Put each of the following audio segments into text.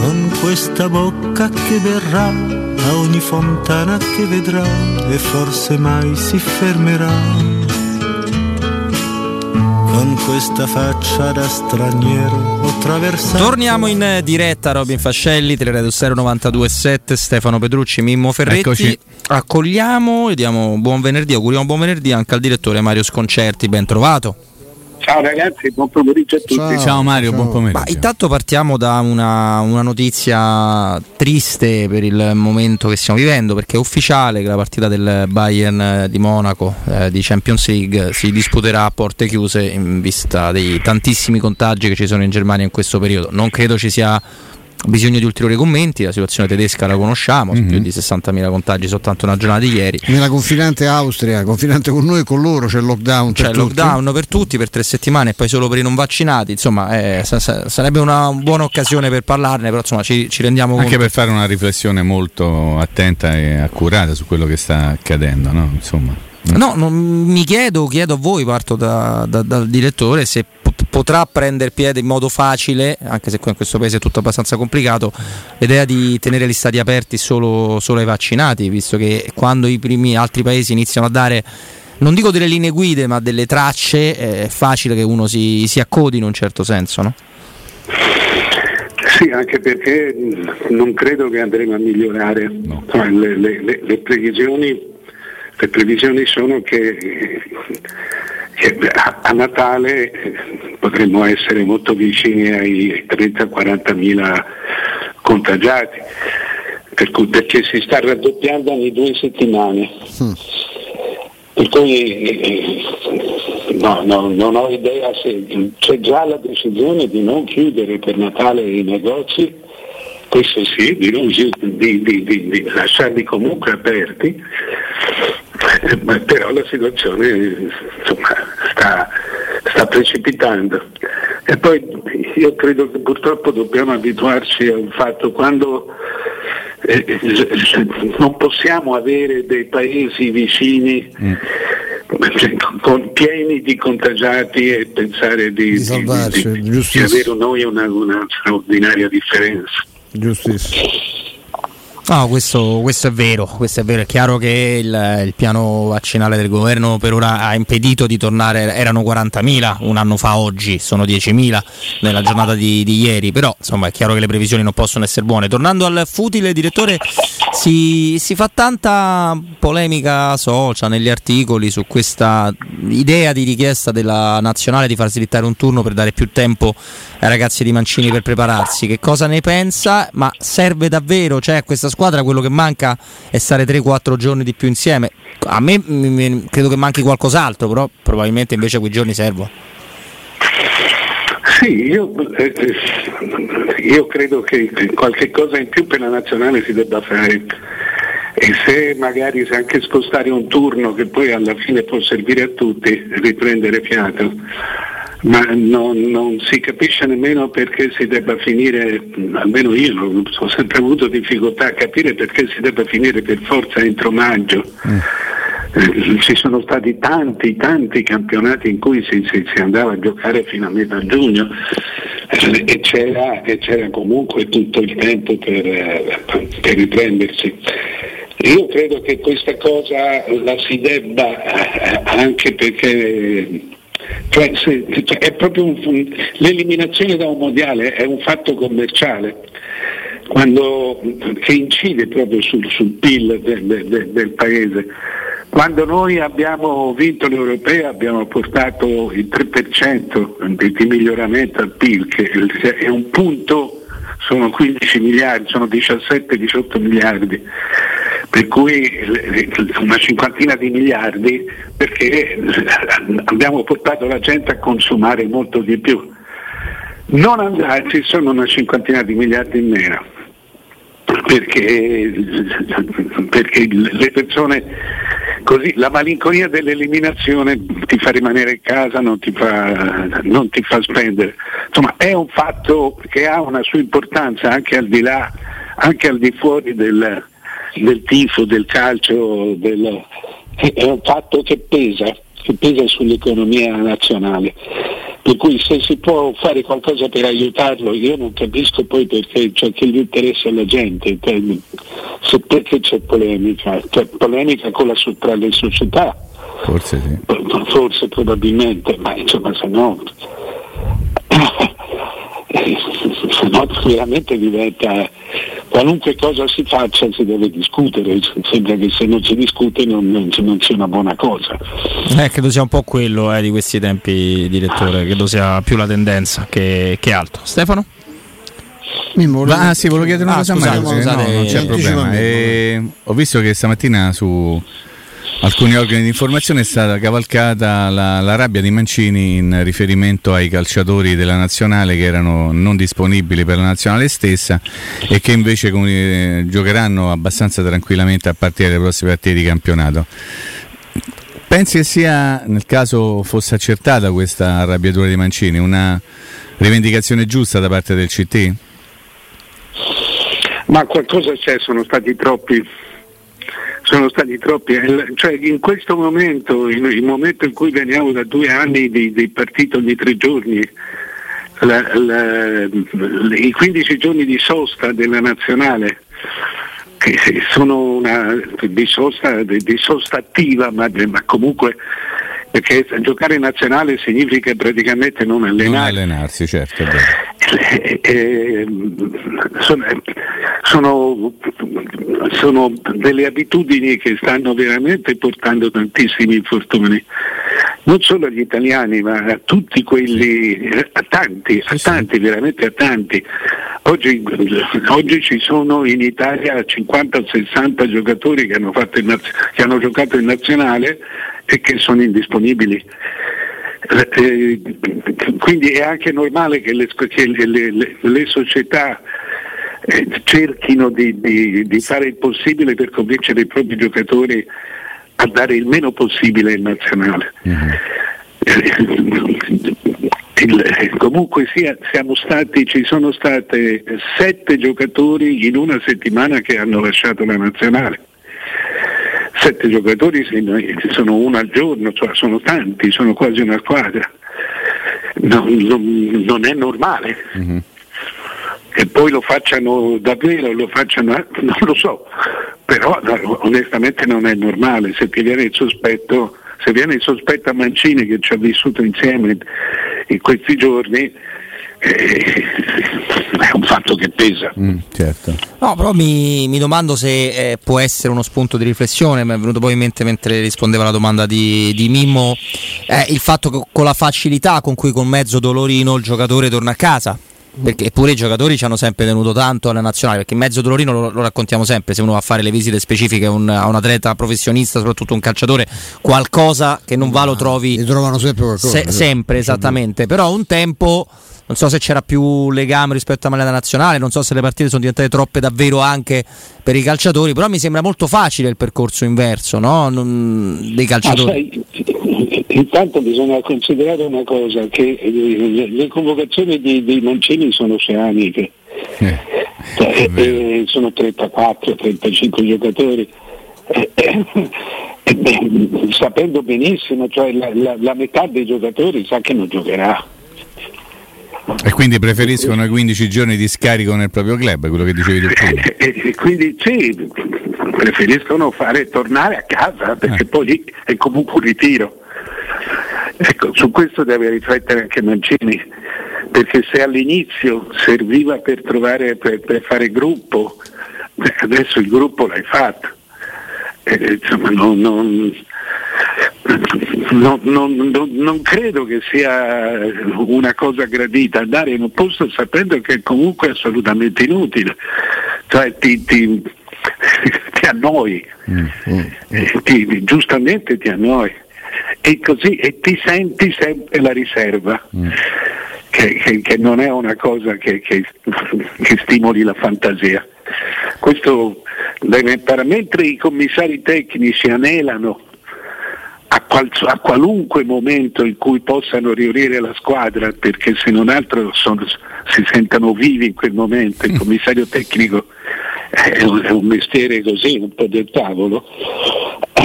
Con questa bocca che verrà a ogni fontana che vedrà e forse mai si fermerà con questa faccia da straniero ho traversato. Torniamo in diretta, Robin Fascelli, Teleradio 092.7, Stefano Pedrucci, Mimmo Ferretti. Eccoci. Accogliamo e diamo buon venerdì, auguriamo buon venerdì anche al direttore Mario Sconcerti, ben trovato. Ciao ragazzi, buon pomeriggio a tutti. Ciao, ciao Mario, ciao. buon pomeriggio. Ma intanto partiamo da una, una, notizia triste per il momento che stiamo vivendo, perché è ufficiale che la partita del Bayern di Monaco eh, di Champions League si disputerà a porte chiuse in vista dei tantissimi contagi che ci sono in Germania in questo periodo. Non credo ci sia bisogno di ulteriori commenti, la situazione tedesca la conosciamo, mm-hmm. più di 60.000 contagi soltanto una giornata di ieri. Nella confinante Austria, confinante con noi e con loro c'è il lockdown. C'è il lockdown per tutti per tre settimane e poi solo per i non vaccinati, insomma eh, sa- sa- sarebbe una buona occasione per parlarne, però insomma ci, ci rendiamo conto. Anche per fare una riflessione molto attenta e accurata su quello che sta accadendo, no? Insomma. No, non, mi chiedo, chiedo a voi, parto da, da, dal direttore, se potrà prendere piede in modo facile, anche se in questo paese è tutto abbastanza complicato, l'idea di tenere gli stati aperti solo, solo ai vaccinati, visto che quando i primi altri paesi iniziano a dare non dico delle linee guida, ma delle tracce, è facile che uno si, si accodi in un certo senso, no? Sì, anche perché non credo che andremo a migliorare. No. Le, le, le, previsioni, le, previsioni, sono che a Natale potremmo essere molto vicini ai 30-40 mila contagiati, per cui, perché si sta raddoppiando ogni due settimane. Mm. Per cui no, no, non ho idea se c'è già la decisione di non chiudere per Natale i negozi, questo sì, di, non, di, di, di lasciarli comunque aperti eh, però la situazione insomma, sta, sta, precipitando. E poi io credo che purtroppo dobbiamo abituarci a un fatto quando eh, non possiamo avere dei paesi vicini mm. con, pieni di contagiati e pensare di, di, di, di avere noi una, una straordinaria differenza. Giustissimo. No, questo, questo, è vero, questo è vero, è chiaro che il, il, piano vaccinale del governo per ora ha impedito di tornare, erano 40.000 un anno fa oggi, sono 10.000 nella giornata di, di ieri, però insomma è chiaro che le previsioni non possono essere buone. Tornando al futile, direttore, si, si fa tanta polemica social, negli articoli su questa idea di richiesta della nazionale di far slittare un turno per dare più tempo ai ragazzi di Mancini per prepararsi. Che cosa ne pensa? Ma serve davvero? Cioè, questa squadra quello che manca è stare 3-4 giorni di più insieme. A me credo che manchi qualcos'altro, però probabilmente invece quei giorni servono. Sì, io, eh, eh, io, credo che qualche cosa in più per la nazionale si debba fare e se magari se anche spostare un turno che poi alla fine può servire a tutti, riprendere fiato ma non, non, si capisce nemmeno perché si debba finire, almeno io ho sempre avuto difficoltà a capire perché si debba finire per forza entro maggio. Mm. Eh, ci sono stati tanti, tanti campionati in cui si, si, si andava a giocare fino a metà giugno eh, e, c'era, e, c'era, comunque tutto il tempo per, eh, per riprendersi. Io credo che questa cosa la si debba eh, anche perché cioè, se, cioè, un, l'eliminazione da un mondiale è un fatto commerciale quando, che incide proprio sul, sul PIL del, del, del, paese. Quando noi abbiamo vinto l'Europea abbiamo portato il 3% di miglioramento al PIL, che è un punto, sono 15 miliardi, sono 17-18 miliardi per cui una cinquantina di miliardi perché abbiamo portato la gente a consumare molto di più. Non andarci sono una cinquantina di miliardi in meno. perché, perché le persone così la malinconia dell'eliminazione ti fa rimanere in casa, non ti fa, non ti fa spendere. Insomma è un fatto che ha una sua importanza anche al di là, anche al di fuori del, del tifo, del calcio, del, è un fatto che pesa, che pesa sull'economia nazionale. Per cui se si può fare qualcosa per aiutarlo, io non capisco poi perché cioè, che gli interessa alla gente, se, perché c'è polemica, c'è polemica con la, tra le società. Forse sì. Forse probabilmente, ma insomma se no, se no veramente diventa qualunque cosa si faccia si deve discutere, sembra che se non si discute non, non, non sia una buona cosa. Eh, credo sia un po' quello eh, di questi tempi, direttore, credo sia più la tendenza che, che altro. Stefano? Mimmo, ah sì, volevo chiedere una ah, cosa scusate, a Mario, no, non c'è problema. E, ho visto che stamattina su alcuni organi di informazione è stata cavalcata la, la, rabbia di Mancini in riferimento ai calciatori della nazionale che erano non disponibili per la nazionale stessa e che invece eh, giocheranno abbastanza tranquillamente a partire dai prossimi partite di campionato. Pensi che sia, nel caso fosse accertata questa arrabbiatura di Mancini, una rivendicazione giusta da parte del CT? Ma qualcosa c'è, sono stati troppi sono stati troppi, cioè in questo momento, il momento in cui veniamo da due anni di, di partito ogni tre giorni, la, la, i 15 giorni di sosta della nazionale, che sono una di sosta, di sosta attiva, ma, ma comunque perché giocare in nazionale significa praticamente non allenarsi. Non allenarsi, certo. Eh, eh, sono, sono, sono, delle abitudini che stanno veramente portando tantissimi infortuni, non solo agli italiani, ma a tutti quelli, a tanti, a tanti, veramente a tanti. Oggi, oggi ci sono in Italia 50-60 giocatori che hanno, che hanno giocato in nazionale e che sono indisponibili. Eh, quindi è anche normale che le, che le, le, le società eh, cerchino di, di, di, fare il possibile per convincere i propri giocatori a dare il meno possibile in nazionale. Mm-hmm. Il, comunque sia, stati, ci sono state sette giocatori in una settimana che hanno lasciato la nazionale sette giocatori sono uno al giorno, cioè sono tanti, sono quasi una squadra. Non, non, non è normale. Mm-hmm. Che poi lo facciano davvero, lo facciano, non lo so, però onestamente non è normale. Se ti viene il sospetto, se viene il sospetto a Mancini che ci ha vissuto insieme in questi giorni, eh, è un fatto che pesa. Mm, certo. No, però mi, mi domando se eh, può essere uno spunto di riflessione, mi è venuto poi in mente mentre rispondeva alla domanda di, di Mimmo, eh, il fatto che con la facilità con cui con mezzo dolorino il giocatore torna a casa. Perché eppure i giocatori ci hanno sempre tenuto tanto alla nazionale, perché mezzo dolorino lo, lo raccontiamo sempre, se uno va a fare le visite specifiche a un, a un atleta professionista, soprattutto un calciatore, qualcosa che non va lo trovi... Li trovano sempre qualcosa. Se, sempre, esattamente, però un tempo non so se c'era più legame rispetto alla moneta nazionale, non so se le partite sono diventate troppe davvero anche per i calciatori, però mi sembra molto facile il percorso inverso no? non, dei calciatori. Ah, sai, intanto bisogna considerare una cosa, che le, le convocazioni di, di, Mancini sono oceaniche, eh, cioè, eh, sono 34-35 giocatori. Eh, eh, eh, sapendo benissimo, cioè la, la, la metà dei giocatori sa che non giocherà. E quindi preferiscono i 15 giorni di scarico nel proprio club, quello che dicevi tu prima. E quindi sì, preferiscono fare tornare a casa perché eh. poi è comunque un ritiro. Ecco, su questo deve riflettere anche Mancini, perché se all'inizio serviva per, trovare, per, per fare gruppo, adesso il gruppo l'hai fatto. Eh, insomma, non, non, non, non, non, credo che sia una cosa gradita andare in un posto sapendo che comunque è assolutamente inutile, cioè ti, ti, ti annoi, mm, mm. Ti, giustamente ti annoi e così e ti senti sempre la riserva. Mm. Che, che, che, non è una cosa che, che, stimoli la fantasia. questo mentre i commissari tecnici anelano a, qual, a, qualunque momento in cui possano riunire la squadra, perché se non altro sono, si sentano vivi in quel momento, il commissario tecnico è un, è un mestiere così, un po' del tavolo,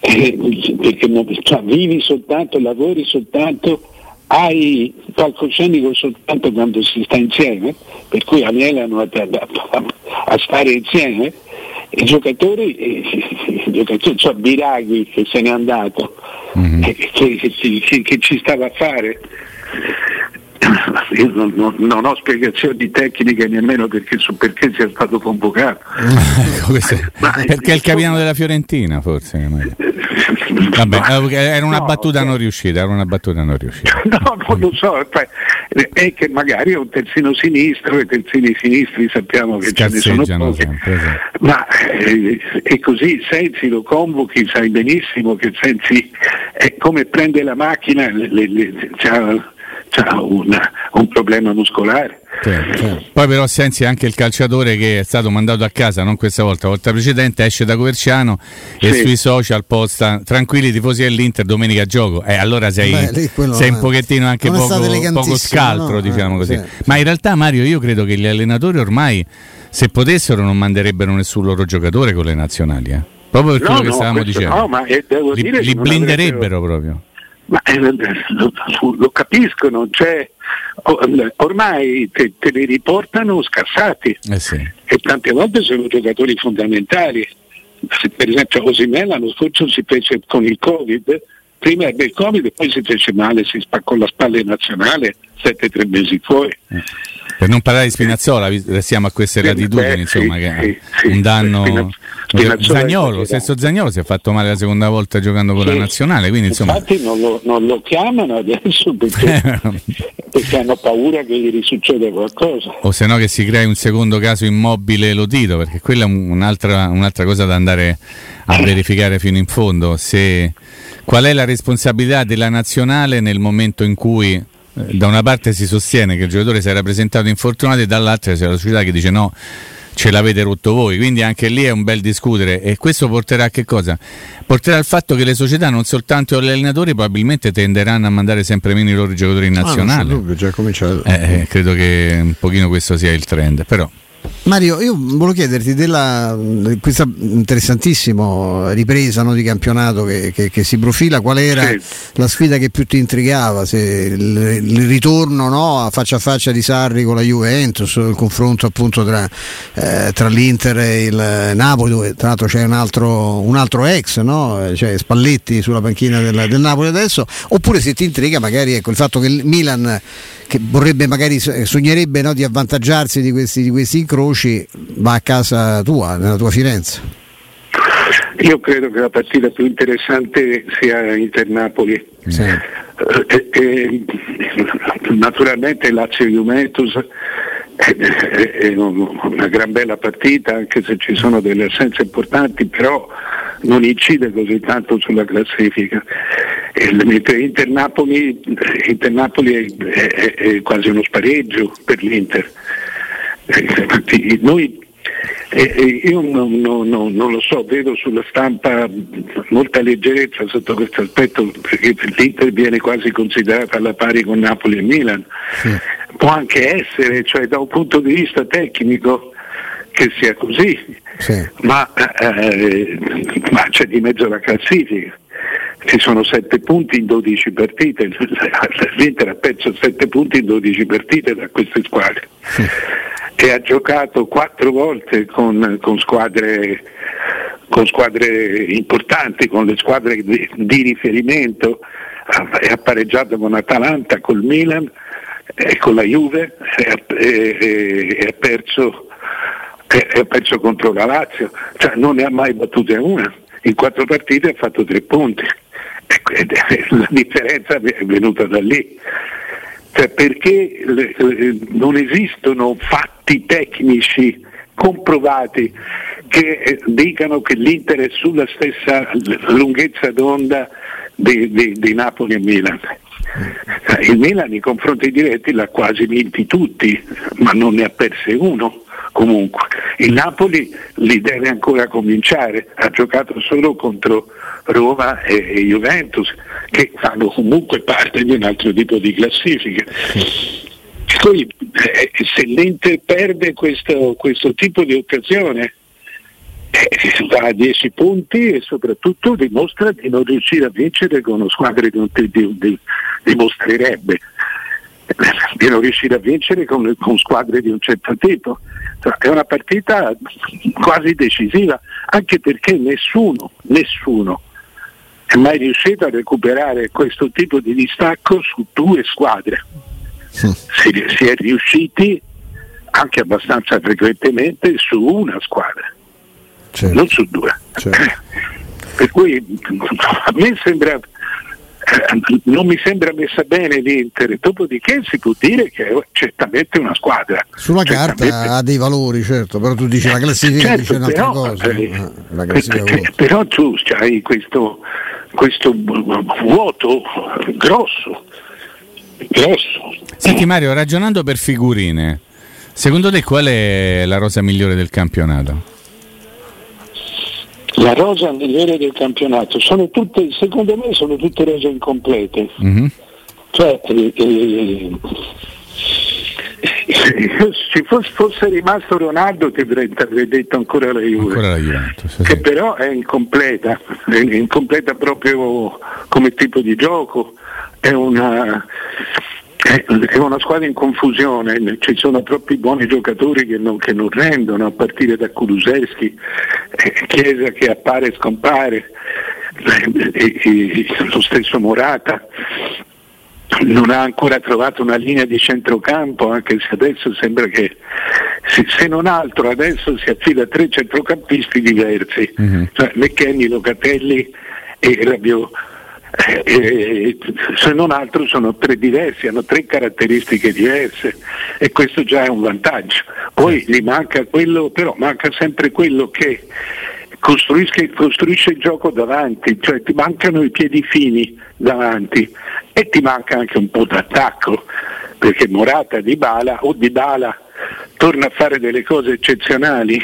perché non, cioè, vivi soltanto, lavori soltanto, hai palcoscenico soltanto quando si sta insieme, per cui anelano a, a, a stare insieme i giocatori, i giocatori cioè Biraghi che se n'è andato, mm-hmm. che, che, che, ci stava a fare. Io non, non, non, ho spiegazioni tecniche nemmeno perché, su perché sia stato convocato. perché è il capitano della Fiorentina, forse. Vabbè, eh, era una no, battuta cioè... non riuscita, era una battuta non riuscita. No, non lo so, cioè, è che magari è un terzino sinistro, i terzini sinistri sappiamo che ce ne sono pochi, sempre, esatto. ma eh, è così, Sensi lo convochi, sai benissimo che Sensi è come prende la macchina, le, le, le, ha un, un, problema muscolare. Certo, certo. Poi però Sensi è anche il calciatore che è stato mandato a casa, non questa volta, la volta precedente esce da Coverciano sì. e sui social posta tranquilli tifosi dell'Inter domenica gioco. Eh, allora sei, Beh, sei un pochettino anche poco, poco, scaltro, no? diciamo eh, così. Sì, Ma in realtà Mario io credo che gli allenatori ormai se potessero non manderebbero nessun loro giocatore con le nazionali. Eh. Proprio per quello no, che stavamo dicendo. No, ma eh, li, li blinderebbero proprio. Ma eh, lo, lo, capisco, non c'è. Ormai te, te li riportano scassati eh sì. e tante volte sono giocatori fondamentali. Per esempio Osimè l'anno scorso si fece con il Covid, prima ebbe il Covid e poi si fece male, si spaccò la spalla in nazionale, sette tre mesi fuori. Eh. Per non parlare di Spinazzola, restiamo a queste latitudini, insomma, che sì, un danno. Spinazzola Zagnolo, stesso Zagnolo si è fatto male la seconda volta giocando con la nazionale. Quindi, insomma... Infatti non lo, non lo chiamano adesso perché, perché, hanno paura che gli risucceda qualcosa. O se no che si crei un secondo caso immobile Lotito, perché quella è un'altra, un'altra cosa da andare a verificare fino in fondo. Se, qual è la responsabilità della nazionale nel momento in cui eh, da una parte si sostiene che il giocatore si era presentato infortunato e dall'altra c'è la società che dice no, ce l'avete rotto voi, quindi anche lì è un bel discutere e questo porterà a che cosa? Porterà al fatto che le società, non soltanto gli allenatori, probabilmente tenderanno a mandare sempre meno i loro giocatori in nazionale. Ah, dubbio, già cominciato. Eh, eh, credo che un pochino questo sia il trend, però Mario, io volevo chiederti della questa interessantissima ripresa no, di campionato che, che, che, si profila, qual era sì. la sfida che più ti intrigava? Se il, il ritorno no, a faccia a faccia di Sarri con la Juventus, il confronto appunto tra, eh, tra l'Inter e il Napoli, dove tra l'altro c'è un altro, un altro ex, no? cioè Spalletti sulla panchina del, del, Napoli adesso, oppure se ti intriga magari ecco, il fatto che il Milan che vorrebbe magari sognerebbe no, di avvantaggiarsi di questi, di questi incroci va a casa tua, nella tua Firenze? Io credo che la partita più interessante sia Inter-Napoli. Sì. Eh, eh, naturalmente Lazio-Juventus è una gran bella partita anche se ci sono delle assenze importanti però non incide così tanto sulla classifica mentre Inter Napoli, Inter Napoli è, è, è, quasi uno spareggio per l'Inter eh, noi eh, io non, non, non, non, lo so, vedo sulla stampa molta leggerezza sotto questo aspetto perché l'Inter viene quasi considerata alla pari con Napoli e Milan. Sì. Può anche essere, cioè da un punto di vista tecnico, che sia così, sì. ma, eh, ma c'è di mezzo la classifica ci sono 7 punti in 12 partite, l'Inter ha perso 7 punti in 12 partite da queste squadre. E ha giocato 4 volte con, con, squadre, con, squadre, importanti, con le squadre di, di riferimento, e ha pareggiato con Atalanta, col Milan e con la Juve e, e, e ha perso perso contro la Lazio, cioè non ne ha mai battute una, in quattro partite ha fatto tre punti. La differenza è venuta da lì. Cioè perché non esistono fatti tecnici comprovati che eh, dicano che l'Inter è sulla stessa lunghezza d'onda di, di, di Napoli e Milan. Eh, il Milan nei confronti diretti l'ha quasi vinti tutti, ma non ne ha perse uno comunque. Il Napoli li deve ancora cominciare, ha giocato solo contro Roma e, e Juventus che fanno comunque parte di un altro tipo di classifica. Poi eh, se l'Inter perde questo, questo tipo di occasione eh, va a 10 punti e soprattutto dimostra di non riuscire a vincere con squadre di, di, di, dimostrerebbe di non riuscire a vincere con, con squadre di un certo tipo. Cioè, è una partita quasi decisiva, anche perché nessuno, nessuno è mai riuscito a recuperare questo tipo di distacco su due squadre. Si, si è riusciti anche abbastanza frequentemente su una squadra, certo. non su due. Certo. Per cui a me sembra eh, non mi sembra messa bene l'Inter, dopodiché si può dire che è certamente una squadra. Sulla carta ha dei valori, certo, però tu dici la classifica certo, dice un'altra però, cosa. Eh, eh però tu hai questo, questo vuoto grosso, grosso. Senti Mario, ragionando per figurine, secondo te qual è la rosa migliore del campionato? la rosa migliore del campionato. Sono tutte, secondo me sono tutte rose incomplete. Mm-hmm. Cioè, eh, eh, se fosse, fosse, rimasto Ronaldo ti avrei, detto ancora la Juve, ancora la Juventus, sì. che però è incompleta, è incompleta proprio come tipo di gioco, è una, è una squadra in confusione, ci sono troppi buoni giocatori che non, che non rendono, a partire da Kulusevski, eh, Chiesa che appare e scompare, eh, lo stesso Morata non ha ancora trovato una linea di centrocampo, anche se adesso sembra che se non altro adesso si affida a tre centrocampisti diversi, mm-hmm. cioè McKenny, Locatelli e Rabiot eh, se non altro sono tre diversi, hanno tre caratteristiche diverse e questo già è un vantaggio. Poi gli manca quello, però manca sempre quello che costruisce, costruisce il gioco davanti, cioè ti mancano i piedi fini davanti e ti manca anche un po' d'attacco, perché Morata di Bala o di Bala torna a fare delle cose eccezionali,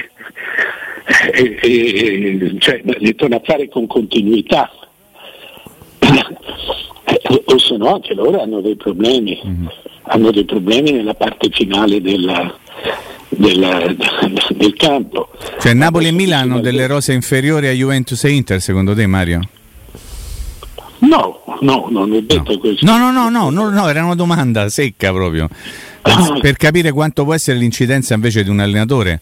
e, e, cioè, le torna a fare con continuità eh, o se no anche loro hanno dei problemi, mm-hmm. hanno dei problemi nella parte finale della, della, del campo. Cioè Napoli e Milan hanno delle rose inferiori a Juventus e Inter secondo te Mario? No, no, non ho detto no. questo. No, no, no, no, no, no, era una domanda secca proprio. Per, capire quanto può essere l'incidenza invece di un allenatore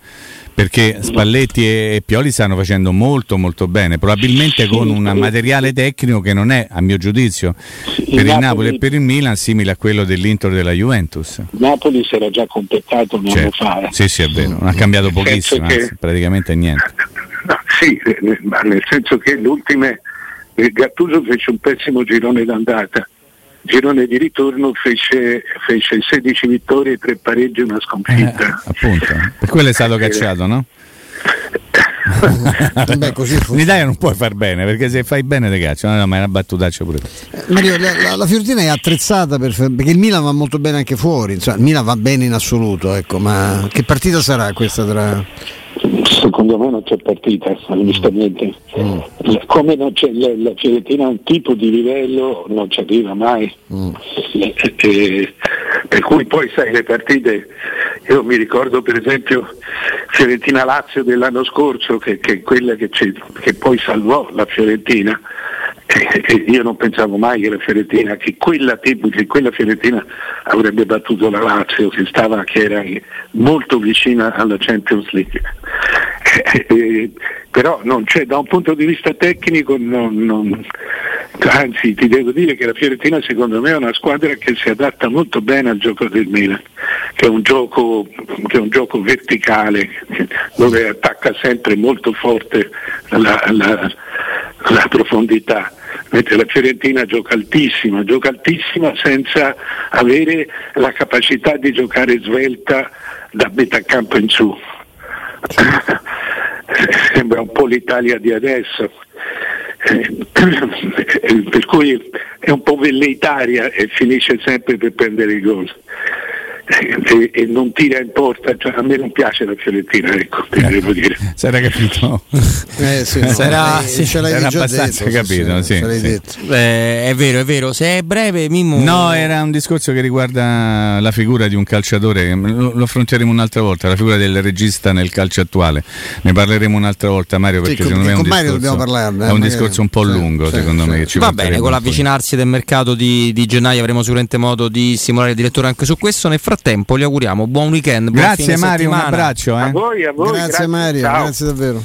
perché Spalletti e Pioli stanno facendo molto molto bene, probabilmente con un materiale tecnico che non è, a mio giudizio, per il, Napoli, e per il Milan simile a quello dell'Inter della Juventus. Napoli si era già completato un certo. anno fa. Eh. Sì, sì, è vero, non ha cambiato pochissimo, che... praticamente niente. No, sì, ma nel senso che l'ultima Gattuso fece un pessimo girone d'andata girone di ritorno fece, fece 16 vittorie, e 3 pareggi e una sconfitta. Eh, appunto, per quello è stato cacciato, no? Beh, in Italia non puoi far bene perché se fai bene ti caccio, no, no, ma è una battutaccia pure. Eh, Mario, la, la, la, Fiorentina è attrezzata per, perché il Milan va molto bene anche fuori, insomma, il Milan va bene in assoluto, ecco, ma che partita sarà questa tra Secondo me non c'è partita, onestamente. Mm. Come non c'è, la, Fiorentina ha un tipo di livello, non ci arriva mai. Mm. E, e, per cui poi sai le partite, io mi ricordo per esempio Fiorentina-Lazio dell'anno scorso, che, che è quella che, che poi salvò la Fiorentina e io non pensavo mai che la Fiorentina, che quella, che quella Fiorentina avrebbe battuto la Lazio che, stava, che era molto vicina alla Champions League. Eh, però non c'è, da un punto di vista tecnico, non, non, anzi ti devo dire che la Fiorentina secondo me è una squadra che si adatta molto bene al gioco del Milan, che è un gioco, è un gioco verticale, dove attacca sempre molto forte la, la, la profondità mentre la Fiorentina gioca altissima, gioca altissima senza avere la capacità di giocare svelta da metà campo in su. Sembra un po' l'Italia di adesso. Eh, per cui è un po' velleitaria e finisce sempre per prendere i gol. E, e, non tira in porta, cioè, a me non piace la Fiorentina, ecco, eh, devo dire. Si era capito? Eh, sì, no, Sarà, eh, sì, ce l'hai era già abbastanza detto, capito, sì, sì. Eh, è vero, è vero. Se è breve, Mimmo. No, era un discorso che riguarda la figura di un calciatore. Lo, lo affronteremo un'altra volta. La figura del regista nel calcio attuale. Ne parleremo un'altra volta, Mario. Perché con, secondo me è un, discorso, parlarne, è un discorso un po' lungo. secondo me. Va bene, con l'avvicinarsi del mercato di, di, gennaio avremo sicuramente modo di stimolare il direttore anche su questo. Nel frattempo, gli auguriamo buon weekend. Buon grazie, Mario. Un abbraccio. Eh. A voi, a voi. Grazie, grazie. Mario. Ciao. Grazie davvero.